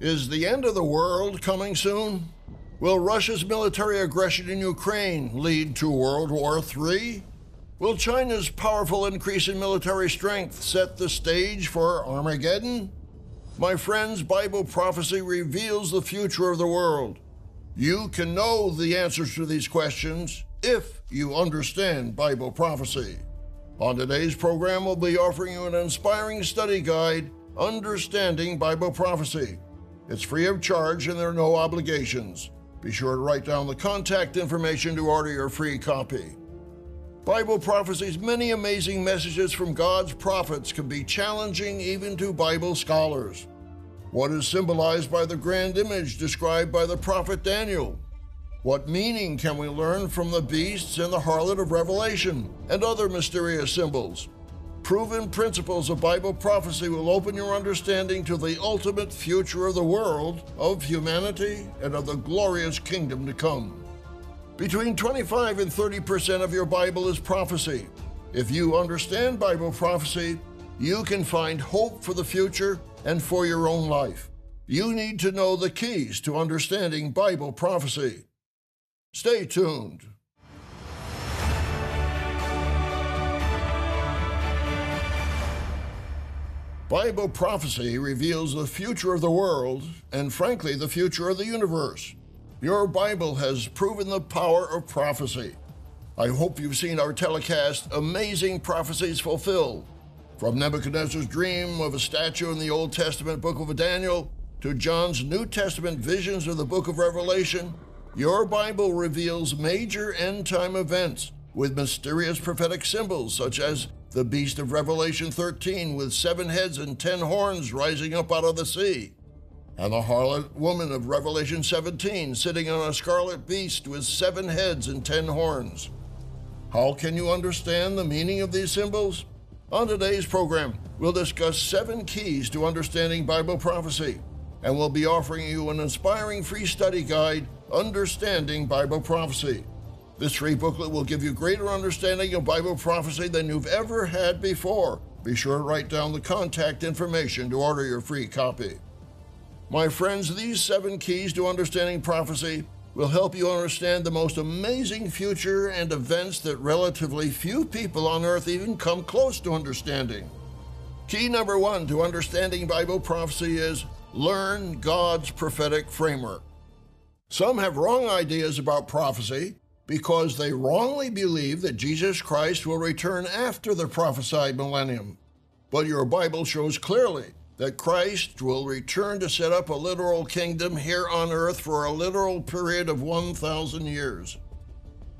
Is the end of the world coming soon? Will Russia's military aggression in Ukraine lead to World War III? Will China's powerful increase in military strength set the stage for Armageddon? My friends, Bible prophecy reveals the future of the world. You can know the answers to these questions if you understand Bible prophecy. On today's program, we'll be offering you an inspiring study guide, Understanding Bible Prophecy. It's free of charge and there are no obligations. Be sure to write down the contact information to order your free copy. Bible prophecy's many amazing messages from God's prophets can be challenging even to Bible scholars. What is symbolized by the grand image described by the prophet Daniel? What meaning can we learn from the beasts and the harlot of Revelation and other mysterious symbols? Proven principles of Bible prophecy will open your understanding to the ultimate future of the world, of humanity, and of the glorious kingdom to come. Between 25 and 30 percent of your Bible is prophecy. If you understand Bible prophecy, you can find hope for the future and for your own life. You need to know the keys to understanding Bible prophecy. Stay tuned. Bible prophecy reveals the future of the world and, frankly, the future of the universe. Your Bible has proven the power of prophecy. I hope you've seen our telecast, Amazing Prophecies Fulfilled. From Nebuchadnezzar's dream of a statue in the Old Testament book of Daniel to John's New Testament visions of the book of Revelation, your Bible reveals major end time events with mysterious prophetic symbols such as the beast of Revelation 13 with seven heads and ten horns rising up out of the sea, and the harlot woman of Revelation 17 sitting on a scarlet beast with seven heads and ten horns. How can you understand the meaning of these symbols? On today's program, we'll discuss seven keys to understanding Bible prophecy, and we'll be offering you an inspiring free study guide, Understanding Bible Prophecy. This free booklet will give you greater understanding of Bible prophecy than you've ever had before. Be sure to write down the contact information to order your free copy. My friends, these seven keys to understanding prophecy will help you understand the most amazing future and events that relatively few people on earth even come close to understanding. Key number one to understanding Bible prophecy is learn God's prophetic framework. Some have wrong ideas about prophecy because they wrongly believe that Jesus Christ will return after the prophesied millennium. But your Bible shows clearly that Christ will return to set up a literal kingdom here on earth for a literal period of 1,000 years.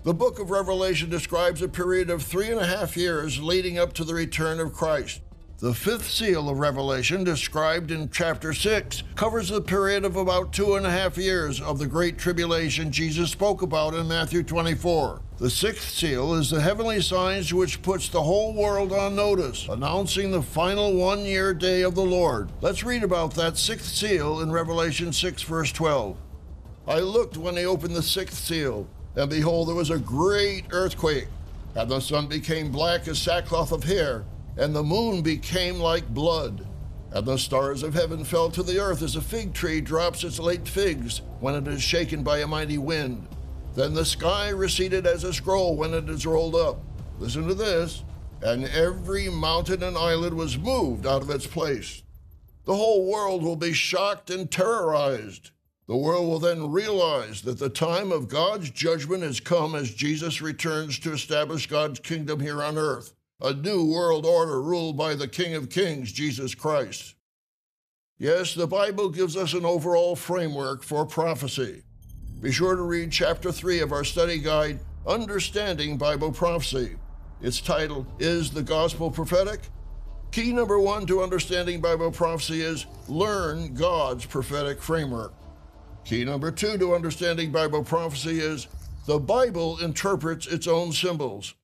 The book of Revelation describes a period of three and a half years leading up to the return of Christ. The fifth seal of Revelation, described in chapter 6, covers the period of about two and a half years of the Great Tribulation Jesus spoke about in Matthew 24. The sixth seal is the heavenly signs which puts the whole world on notice, announcing the final one year day of the Lord. Let's read about that sixth seal in Revelation 6, verse 12. I looked when he opened the sixth seal, and behold, there was a great earthquake, and the sun became black as sackcloth of hair and the moon became like blood. And the stars of heaven fell to the earth as a fig tree drops its late figs when it is shaken by a mighty wind. Then the sky receded as a scroll when it is rolled up. Listen to this. And every mountain and island was moved out of its place. The whole world will be shocked and terrorized. The world will then realize that the time of God's judgment has come as Jesus returns to establish God's kingdom here on earth a new world order ruled by the King of Kings, Jesus Christ. Yes, the Bible gives us an overall framework for prophecy. Be sure to read chapter 3 of our study guide, Understanding Bible Prophecy. Its title is The Gospel Prophetic. Key number one to understanding Bible prophecy is learn God's prophetic framework. Key number two to understanding Bible prophecy is the Bible interprets its own symbols.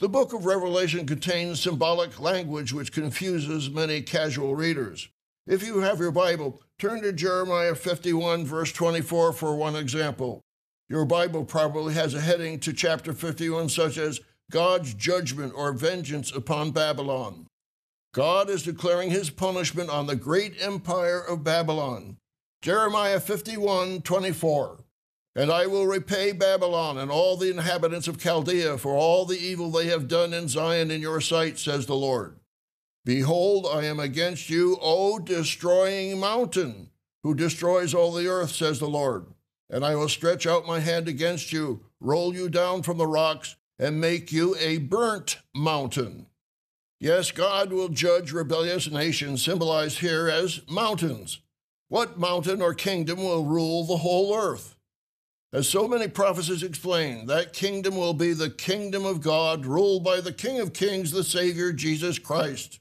The book of Revelation contains symbolic language which confuses many casual readers. If you have your Bible, turn to Jeremiah 51, verse 24 for one example. Your Bible probably has a heading to chapter 51 such as God's judgment or vengeance upon Babylon. God is declaring his punishment on the great empire of Babylon. Jeremiah 51 24. And I will repay Babylon and all the inhabitants of Chaldea for all the evil they have done in Zion in your sight, says the Lord. Behold, I am against you, O destroying mountain, who destroys all the earth, says the Lord. And I will stretch out my hand against you, roll you down from the rocks, and make you a burnt mountain. Yes, God will judge rebellious nations, symbolized here as mountains. What mountain or kingdom will rule the whole earth? As so many prophecies explain, that kingdom will be the kingdom of God, ruled by the King of Kings, the Savior, Jesus Christ.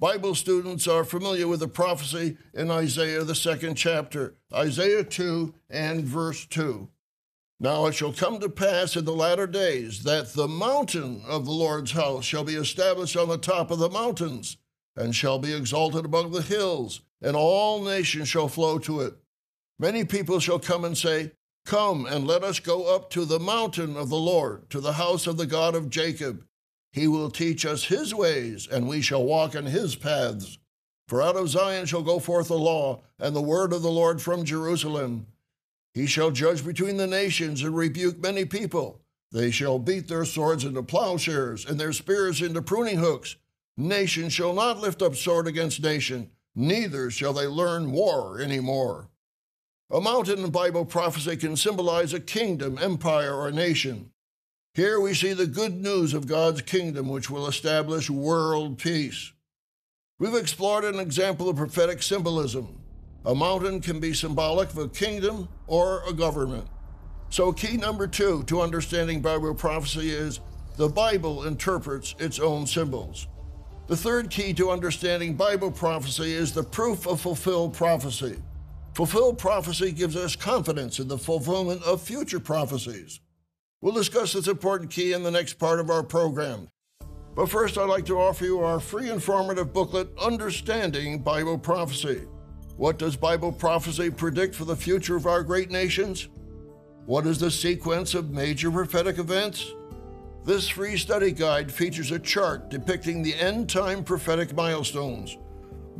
Bible students are familiar with the prophecy in Isaiah, the second chapter, Isaiah 2 and verse 2. Now it shall come to pass in the latter days that the mountain of the Lord's house shall be established on the top of the mountains, and shall be exalted above the hills, and all nations shall flow to it. Many people shall come and say, Come and let us go up to the mountain of the Lord, to the house of the God of Jacob. He will teach us his ways, and we shall walk in his paths. For out of Zion shall go forth the law, and the word of the Lord from Jerusalem. He shall judge between the nations and rebuke many people. They shall beat their swords into plowshares, and their spears into pruning hooks. Nation shall not lift up sword against nation, neither shall they learn war any more. A mountain in Bible prophecy can symbolize a kingdom, empire, or nation. Here we see the good news of God's kingdom, which will establish world peace. We've explored an example of prophetic symbolism. A mountain can be symbolic of a kingdom or a government. So, key number two to understanding Bible prophecy is the Bible interprets its own symbols. The third key to understanding Bible prophecy is the proof of fulfilled prophecy. Fulfilled prophecy gives us confidence in the fulfillment of future prophecies. We'll discuss this important key in the next part of our program. But first, I'd like to offer you our free informative booklet, Understanding Bible Prophecy. What does Bible prophecy predict for the future of our great nations? What is the sequence of major prophetic events? This free study guide features a chart depicting the end time prophetic milestones.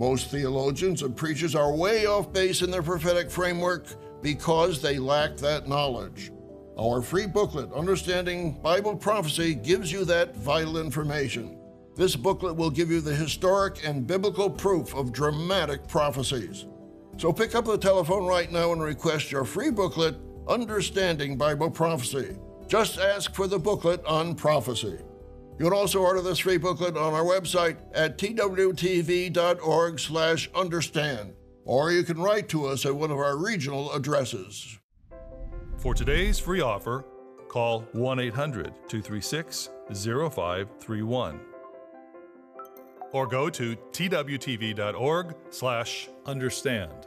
Most theologians and preachers are way off base in their prophetic framework because they lack that knowledge. Our free booklet, Understanding Bible Prophecy, gives you that vital information. This booklet will give you the historic and biblical proof of dramatic prophecies. So pick up the telephone right now and request your free booklet, Understanding Bible Prophecy. Just ask for the booklet on prophecy. You can also order this free booklet on our website at twtv.org/understand, or you can write to us at one of our regional addresses. For today's free offer, call 1 800 236 0531 or go to twtv.org/understand.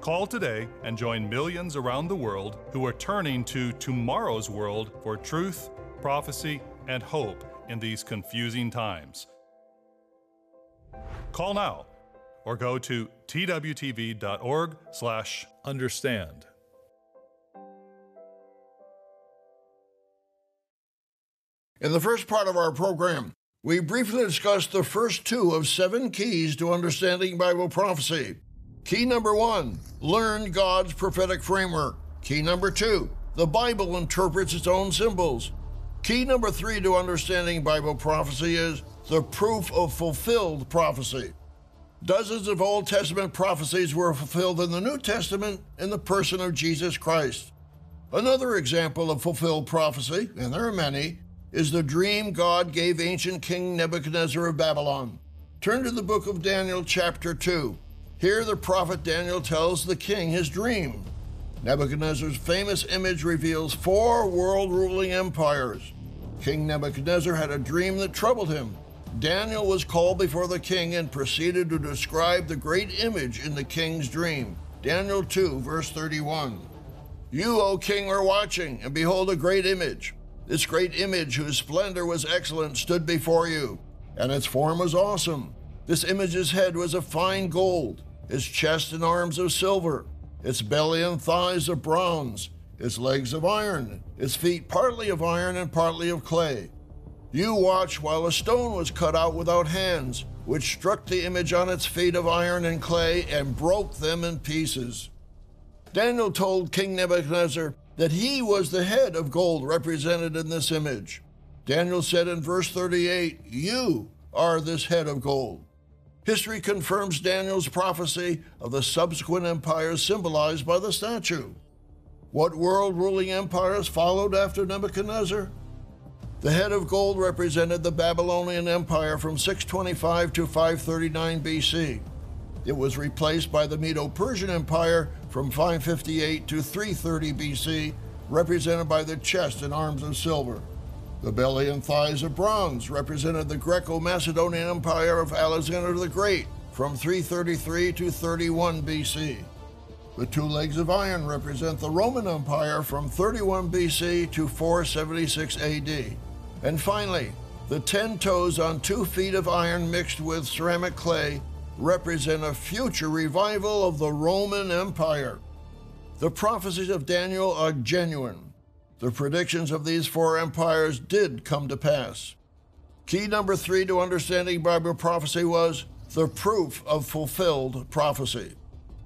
Call today and join millions around the world who are turning to tomorrow's world for truth, prophecy, and hope in these confusing times. Call now or go to twtv.org/understand. In the first part of our program, we briefly discussed the first two of seven keys to understanding Bible prophecy. Key number one learn God's prophetic framework. Key number two the Bible interprets its own symbols. Key number three to understanding Bible prophecy is the proof of fulfilled prophecy. Dozens of Old Testament prophecies were fulfilled in the New Testament in the person of Jesus Christ. Another example of fulfilled prophecy, and there are many, is the dream God gave ancient King Nebuchadnezzar of Babylon. Turn to the book of Daniel, chapter 2. Here, the prophet Daniel tells the king his dream. Nebuchadnezzar's famous image reveals four world ruling empires. King Nebuchadnezzar had a dream that troubled him. Daniel was called before the king and proceeded to describe the great image in the king's dream. Daniel 2, verse 31. You, O king, are watching, and behold a great image. This great image, whose splendor was excellent, stood before you, and its form was awesome. This image's head was of fine gold, its chest and arms of silver, its belly and thighs of bronze, its legs of iron, its feet partly of iron and partly of clay. You watched while a stone was cut out without hands, which struck the image on its feet of iron and clay and broke them in pieces. Daniel told King Nebuchadnezzar that he was the head of gold represented in this image. Daniel said in verse 38, You are this head of gold. History confirms Daniel's prophecy of the subsequent empires symbolized by the statue. What world ruling empires followed after Nebuchadnezzar? The head of gold represented the Babylonian Empire from 625 to 539 BC. It was replaced by the Medo Persian Empire from 558 to 330 BC, represented by the chest and arms of silver. The belly and thighs of bronze represented the Greco Macedonian Empire of Alexander the Great from 333 to 31 BC. The two legs of iron represent the Roman Empire from 31 BC to 476 AD. And finally, the ten toes on two feet of iron mixed with ceramic clay represent a future revival of the Roman Empire. The prophecies of Daniel are genuine. The predictions of these four empires did come to pass. Key number three to understanding Bible prophecy was the proof of fulfilled prophecy.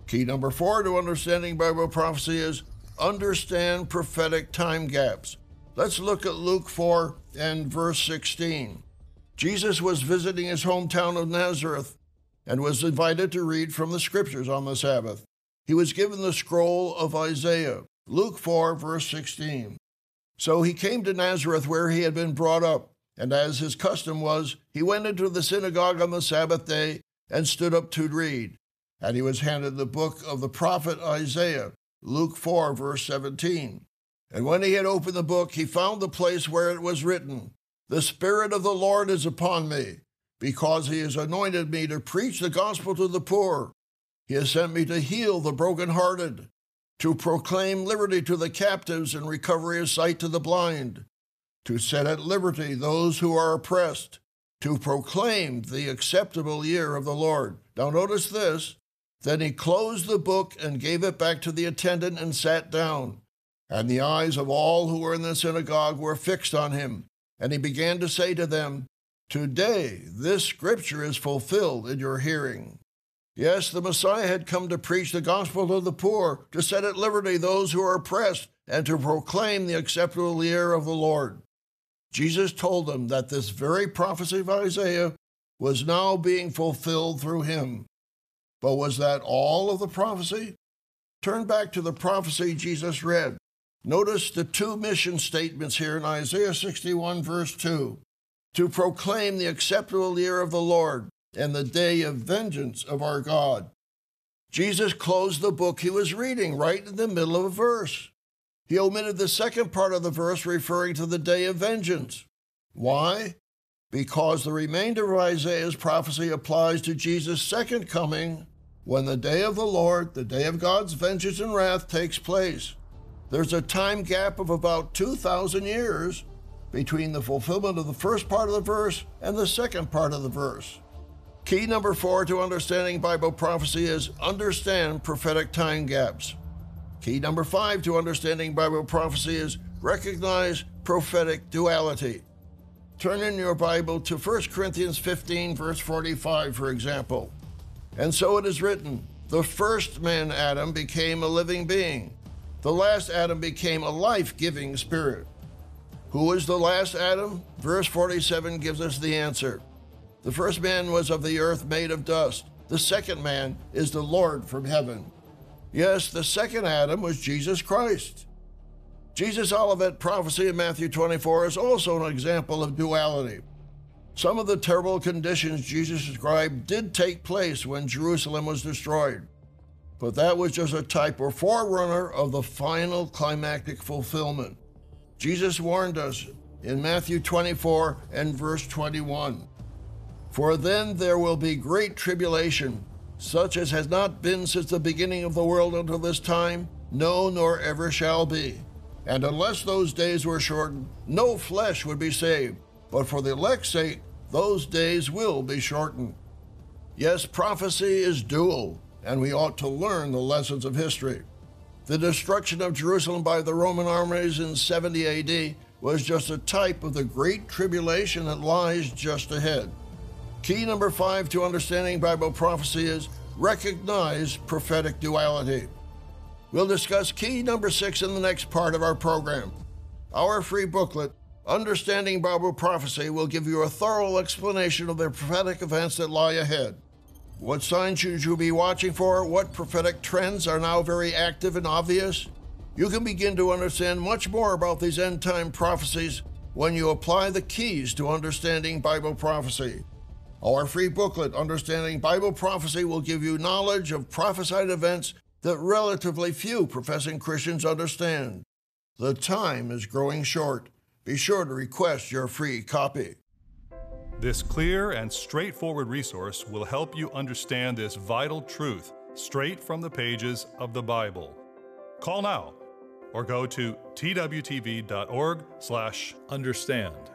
Key number four to understanding Bible prophecy is understand prophetic time gaps. Let's look at Luke 4 and verse 16. Jesus was visiting his hometown of Nazareth and was invited to read from the scriptures on the Sabbath. He was given the scroll of Isaiah, Luke 4, verse 16. So he came to Nazareth where he had been brought up, and as his custom was, he went into the synagogue on the Sabbath day and stood up to read. And he was handed the book of the prophet Isaiah, Luke 4, verse 17. And when he had opened the book, he found the place where it was written, The Spirit of the Lord is upon me because he has anointed me to preach the gospel to the poor. He has sent me to heal the brokenhearted, to proclaim liberty to the captives and recovery of sight to the blind, to set at liberty those who are oppressed, to proclaim the acceptable year of the Lord. Now, notice this. Then he closed the book and gave it back to the attendant and sat down. And the eyes of all who were in the synagogue were fixed on him. And he began to say to them, Today, this scripture is fulfilled in your hearing. Yes, the Messiah had come to preach the gospel to the poor, to set at liberty those who are oppressed, and to proclaim the acceptable year of the Lord. Jesus told them that this very prophecy of Isaiah was now being fulfilled through him. But was that all of the prophecy? Turn back to the prophecy Jesus read. Notice the two mission statements here in Isaiah 61, verse 2 to proclaim the acceptable year of the Lord and the day of vengeance of our God. Jesus closed the book he was reading right in the middle of a verse. He omitted the second part of the verse referring to the day of vengeance. Why? Because the remainder of Isaiah's prophecy applies to Jesus' second coming when the day of the Lord, the day of God's vengeance and wrath, takes place. There's a time gap of about 2,000 years between the fulfillment of the first part of the verse and the second part of the verse. Key number four to understanding Bible prophecy is understand prophetic time gaps. Key number five to understanding Bible prophecy is recognize prophetic duality. Turn in your Bible to 1 Corinthians 15, verse 45, for example. And so it is written The first man, Adam, became a living being, the last Adam became a life giving spirit. Who is the last Adam? Verse 47 gives us the answer. The first man was of the earth made of dust. The second man is the Lord from heaven. Yes, the second Adam was Jesus Christ. Jesus' Olivet prophecy in Matthew 24 is also an example of duality. Some of the terrible conditions Jesus described did take place when Jerusalem was destroyed, but that was just a type or forerunner of the final climactic fulfillment. Jesus warned us in Matthew 24 and verse 21 For then there will be great tribulation, such as has not been since the beginning of the world until this time, no, nor ever shall be. And unless those days were shortened, no flesh would be saved. But for the elect's sake, those days will be shortened. Yes, prophecy is dual, and we ought to learn the lessons of history. The destruction of Jerusalem by the Roman armies in 70 AD was just a type of the great tribulation that lies just ahead. Key number five to understanding Bible prophecy is recognize prophetic duality. We'll discuss key number six in the next part of our program. Our free booklet, Understanding Bible Prophecy, will give you a thorough explanation of the prophetic events that lie ahead. What signs should you be watching for? What prophetic trends are now very active and obvious? You can begin to understand much more about these end time prophecies when you apply the keys to understanding Bible prophecy. Our free booklet, Understanding Bible Prophecy, will give you knowledge of prophesied events that relatively few professing Christians understand. The time is growing short. Be sure to request your free copy. This clear and straightforward resource will help you understand this vital truth straight from the pages of the Bible. Call now or go to twtv.org/understand.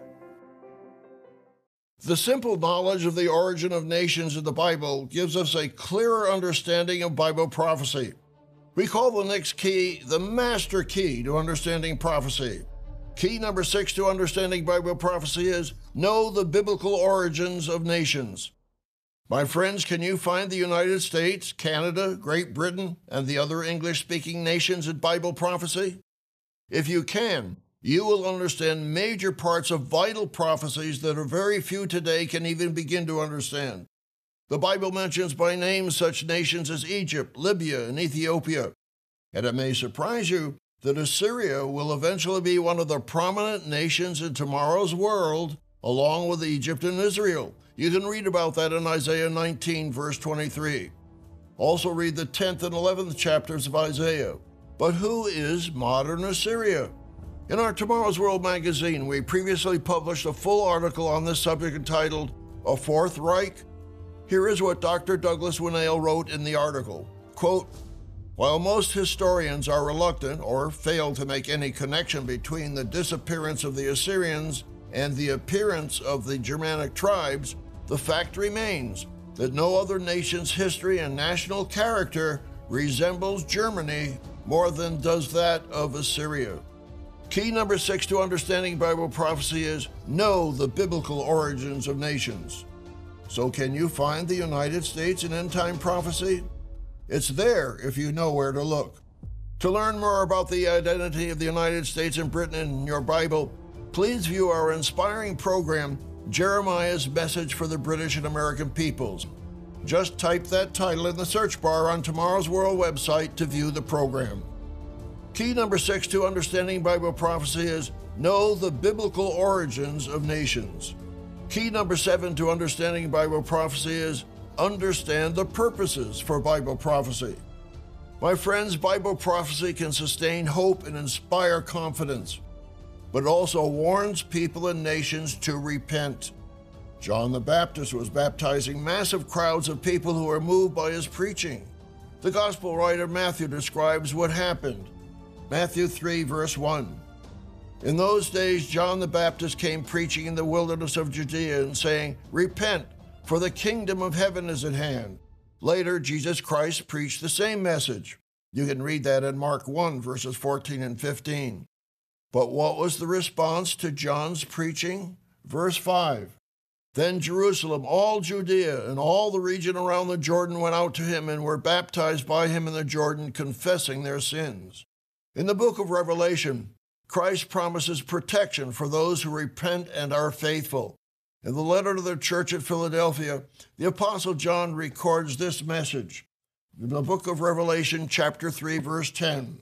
The simple knowledge of the origin of nations in the Bible gives us a clearer understanding of Bible prophecy. We call the next key the master key to understanding prophecy. Key number six to understanding Bible prophecy is know the biblical origins of nations. My friends, can you find the United States, Canada, Great Britain, and the other English speaking nations in Bible prophecy? If you can, you will understand major parts of vital prophecies that a very few today can even begin to understand. The Bible mentions by name such nations as Egypt, Libya, and Ethiopia. And it may surprise you that Assyria will eventually be one of the prominent nations in tomorrow's world, along with Egypt and Israel. You can read about that in Isaiah 19, verse 23. Also, read the 10th and 11th chapters of Isaiah. But who is modern Assyria? In our Tomorrow's World magazine, we previously published a full article on this subject entitled A Fourth Reich. Here is what Dr. Douglas Winnail wrote in the article. Quote, while most historians are reluctant or fail to make any connection between the disappearance of the Assyrians and the appearance of the Germanic tribes, the fact remains that no other nation's history and national character resembles Germany more than does that of Assyria. Key number six to understanding Bible prophecy is know the biblical origins of nations. So, can you find the United States in end time prophecy? It's there if you know where to look. To learn more about the identity of the United States and Britain in your Bible, please view our inspiring program, Jeremiah's Message for the British and American Peoples. Just type that title in the search bar on Tomorrow's World website to view the program. Key number six to understanding Bible prophecy is know the biblical origins of nations. Key number seven to understanding Bible prophecy is understand the purposes for Bible prophecy. My friends, Bible prophecy can sustain hope and inspire confidence, but also warns people and nations to repent. John the Baptist was baptizing massive crowds of people who were moved by his preaching. The gospel writer Matthew describes what happened. Matthew 3, verse 1. In those days, John the Baptist came preaching in the wilderness of Judea and saying, Repent, for the kingdom of heaven is at hand. Later, Jesus Christ preached the same message. You can read that in Mark 1, verses 14 and 15. But what was the response to John's preaching? Verse 5 Then Jerusalem, all Judea, and all the region around the Jordan went out to him and were baptized by him in the Jordan, confessing their sins. In the book of Revelation, Christ promises protection for those who repent and are faithful. In the letter to the church at Philadelphia, the Apostle John records this message in the book of Revelation, chapter 3, verse 10.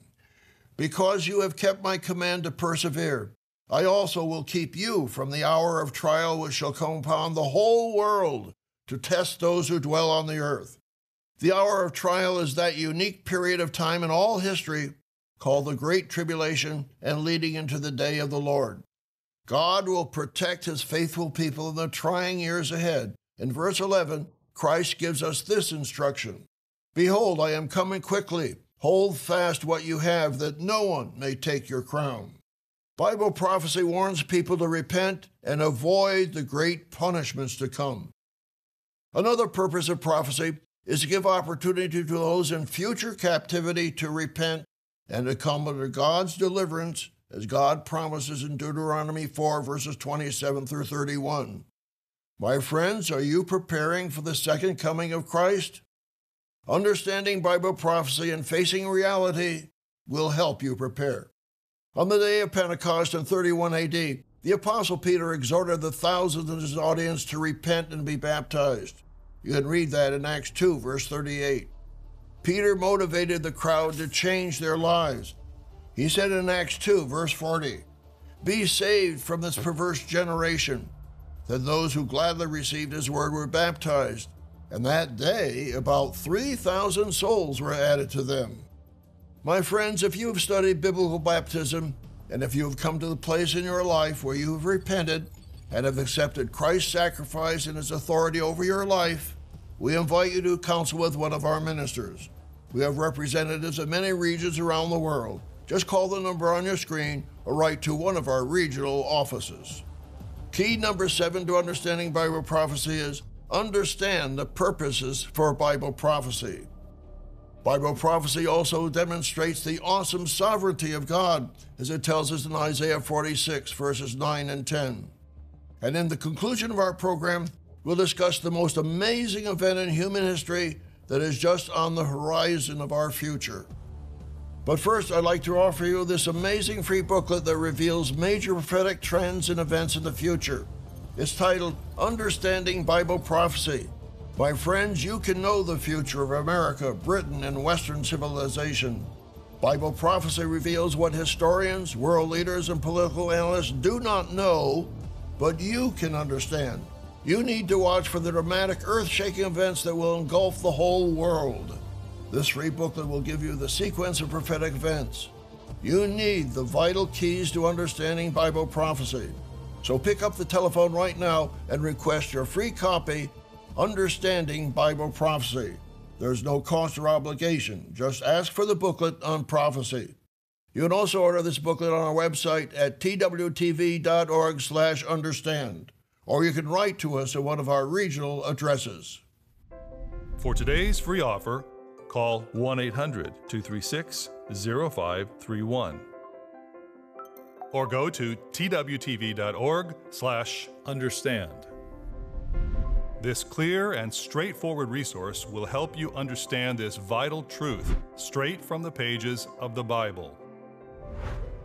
Because you have kept my command to persevere, I also will keep you from the hour of trial which shall come upon the whole world to test those who dwell on the earth. The hour of trial is that unique period of time in all history called the Great Tribulation and leading into the day of the Lord. God will protect his faithful people in the trying years ahead. In verse 11, Christ gives us this instruction Behold, I am coming quickly, Hold fast what you have, that no one may take your crown. Bible prophecy warns people to repent and avoid the great punishments to come. Another purpose of prophecy is to give opportunity to those in future captivity to repent and to come under God's deliverance, as God promises in Deuteronomy 4, verses 27 through 31. My friends, are you preparing for the second coming of Christ? Understanding Bible prophecy and facing reality will help you prepare. On the day of Pentecost in 31 AD, the Apostle Peter exhorted the thousands in his audience to repent and be baptized. You can read that in Acts 2, verse 38. Peter motivated the crowd to change their lives. He said in Acts 2, verse 40, Be saved from this perverse generation. Then those who gladly received his word were baptized, and that day about 3,000 souls were added to them. My friends, if you have studied biblical baptism, and if you have come to the place in your life where you have repented and have accepted Christ's sacrifice and his authority over your life, we invite you to counsel with one of our ministers. We have representatives in many regions around the world. Just call the number on your screen or write to one of our regional offices. Key number seven to understanding Bible prophecy is understand the purposes for Bible prophecy. Bible prophecy also demonstrates the awesome sovereignty of God, as it tells us in Isaiah 46, verses 9 and 10. And in the conclusion of our program, we'll discuss the most amazing event in human history that is just on the horizon of our future. But first, I'd like to offer you this amazing free booklet that reveals major prophetic trends and events in the future. It's titled Understanding Bible Prophecy. My friends, you can know the future of America, Britain, and Western civilization. Bible prophecy reveals what historians, world leaders, and political analysts do not know, but you can understand. You need to watch for the dramatic, earth shaking events that will engulf the whole world. This free booklet will give you the sequence of prophetic events. You need the vital keys to understanding Bible prophecy. So pick up the telephone right now and request your free copy, Understanding Bible Prophecy. There's no cost or obligation. Just ask for the booklet on prophecy. You can also order this booklet on our website at twtv.org/understand or you can write to us at one of our regional addresses. For today's free offer, call 1 800 236 0531 or go to twtv.org/understand. This clear and straightforward resource will help you understand this vital truth straight from the pages of the Bible.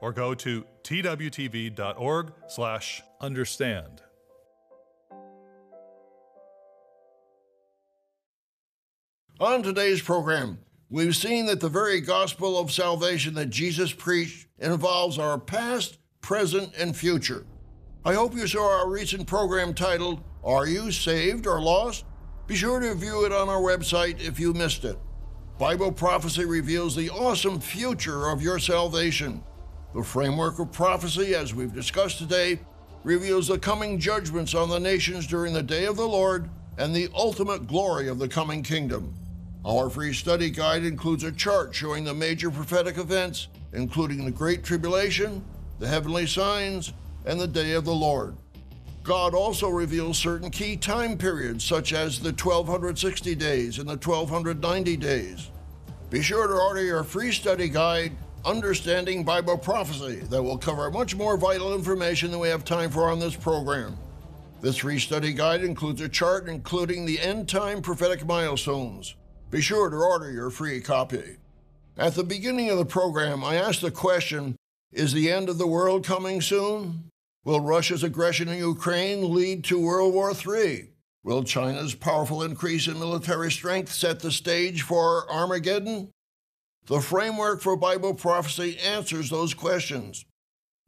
or go to twtv.org/understand. On today's program, we've seen that the very gospel of salvation that Jesus preached involves our past, present, and future. I hope you saw our recent program titled Are You Saved or Lost? Be sure to view it on our website if you missed it. Bible prophecy reveals the awesome future of your salvation. The framework of prophecy, as we've discussed today, reveals the coming judgments on the nations during the day of the Lord and the ultimate glory of the coming kingdom. Our free study guide includes a chart showing the major prophetic events, including the Great Tribulation, the heavenly signs, and the day of the Lord. God also reveals certain key time periods, such as the 1260 days and the 1290 days. Be sure to order your free study guide Understanding Bible Prophecy that will cover much more vital information than we have time for on this program. This free study guide includes a chart including the end time prophetic milestones. Be sure to order your free copy. At the beginning of the program, I asked the question Is the end of the world coming soon? Will Russia's aggression in Ukraine lead to World War III? Will China's powerful increase in military strength set the stage for Armageddon? The framework for Bible prophecy answers those questions.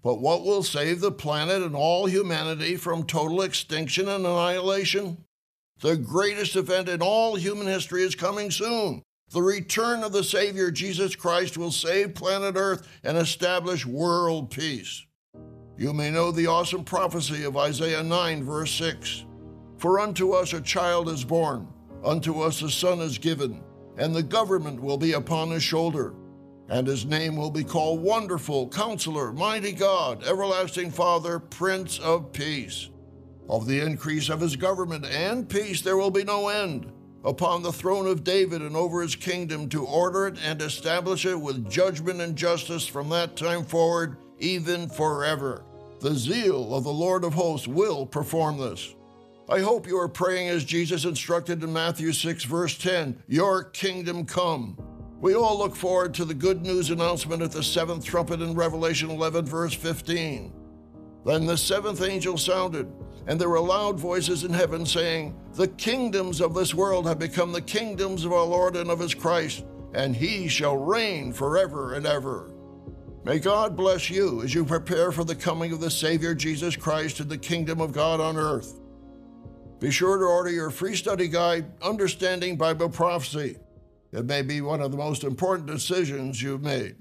But what will save the planet and all humanity from total extinction and annihilation? The greatest event in all human history is coming soon. The return of the Savior Jesus Christ will save planet Earth and establish world peace. You may know the awesome prophecy of Isaiah 9, verse 6 For unto us a child is born, unto us a son is given, and the government will be upon his shoulder. And his name will be called Wonderful, Counselor, Mighty God, Everlasting Father, Prince of Peace. Of the increase of his government and peace there will be no end upon the throne of David and over his kingdom to order it and establish it with judgment and justice from that time forward, even forever. The zeal of the Lord of hosts will perform this. I hope you are praying as Jesus instructed in Matthew 6, verse 10 Your kingdom come. We all look forward to the good news announcement at the seventh trumpet in Revelation 11, verse 15. Then the seventh angel sounded and there were loud voices in heaven saying, The kingdoms of this world have become the kingdoms of our Lord and of his Christ, and he shall reign forever and ever. May God bless you as you prepare for the coming of the Savior Jesus Christ and the kingdom of God on earth. Be sure to order your free study guide, Understanding Bible Prophecy. It may be one of the most important decisions you've made.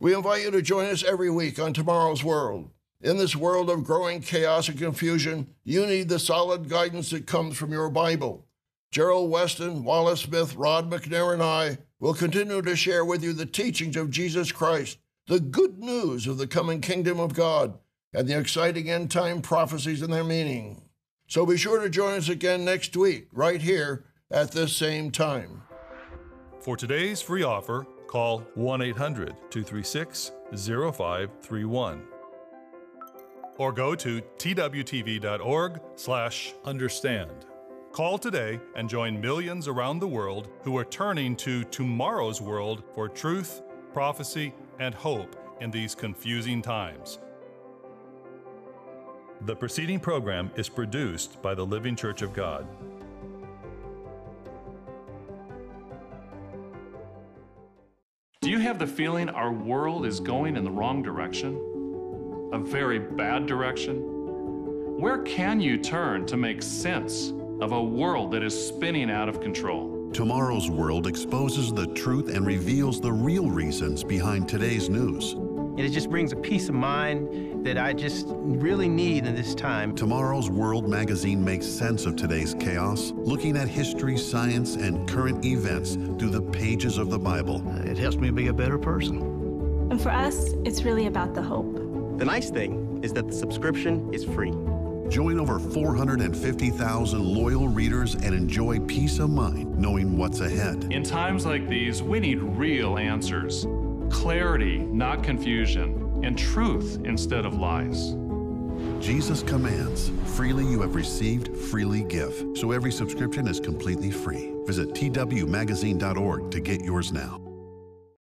We invite you to join us every week on Tomorrow's World. In this world of growing chaos and confusion, you need the solid guidance that comes from your Bible. Gerald Weston, Wallace Smith, Rod McNair, and I will continue to share with you the teachings of Jesus Christ, the good news of the coming kingdom of God, and the exciting end time prophecies and their meaning. So be sure to join us again next week, right here at this same time. For today's free offer, call 1 800 236 0531 or go to twtv.org/understand. Call today and join millions around the world who are turning to tomorrow's world for truth, prophecy, and hope in these confusing times. The preceding program is produced by the Living Church of God. Do you have the feeling our world is going in the wrong direction? a very bad direction? Where can you turn to make sense of a world that is spinning out of control? Tomorrow's World exposes the truth and reveals the real reasons behind today's news. And it just brings a peace of mind that I just really need in this time. Tomorrow's World magazine makes sense of today's chaos, looking at history, science, and current events through the pages of the Bible. Uh, it helps me be a better person. And for us, it's really about the hope. The nice thing is that the subscription is free. Join over 450,000 loyal readers and enjoy peace of mind knowing what's ahead. In times like these, we need real answers clarity, not confusion, and truth instead of lies. Jesus commands, freely you have received, freely give. So every subscription is completely free. Visit twmagazine.org to get yours now.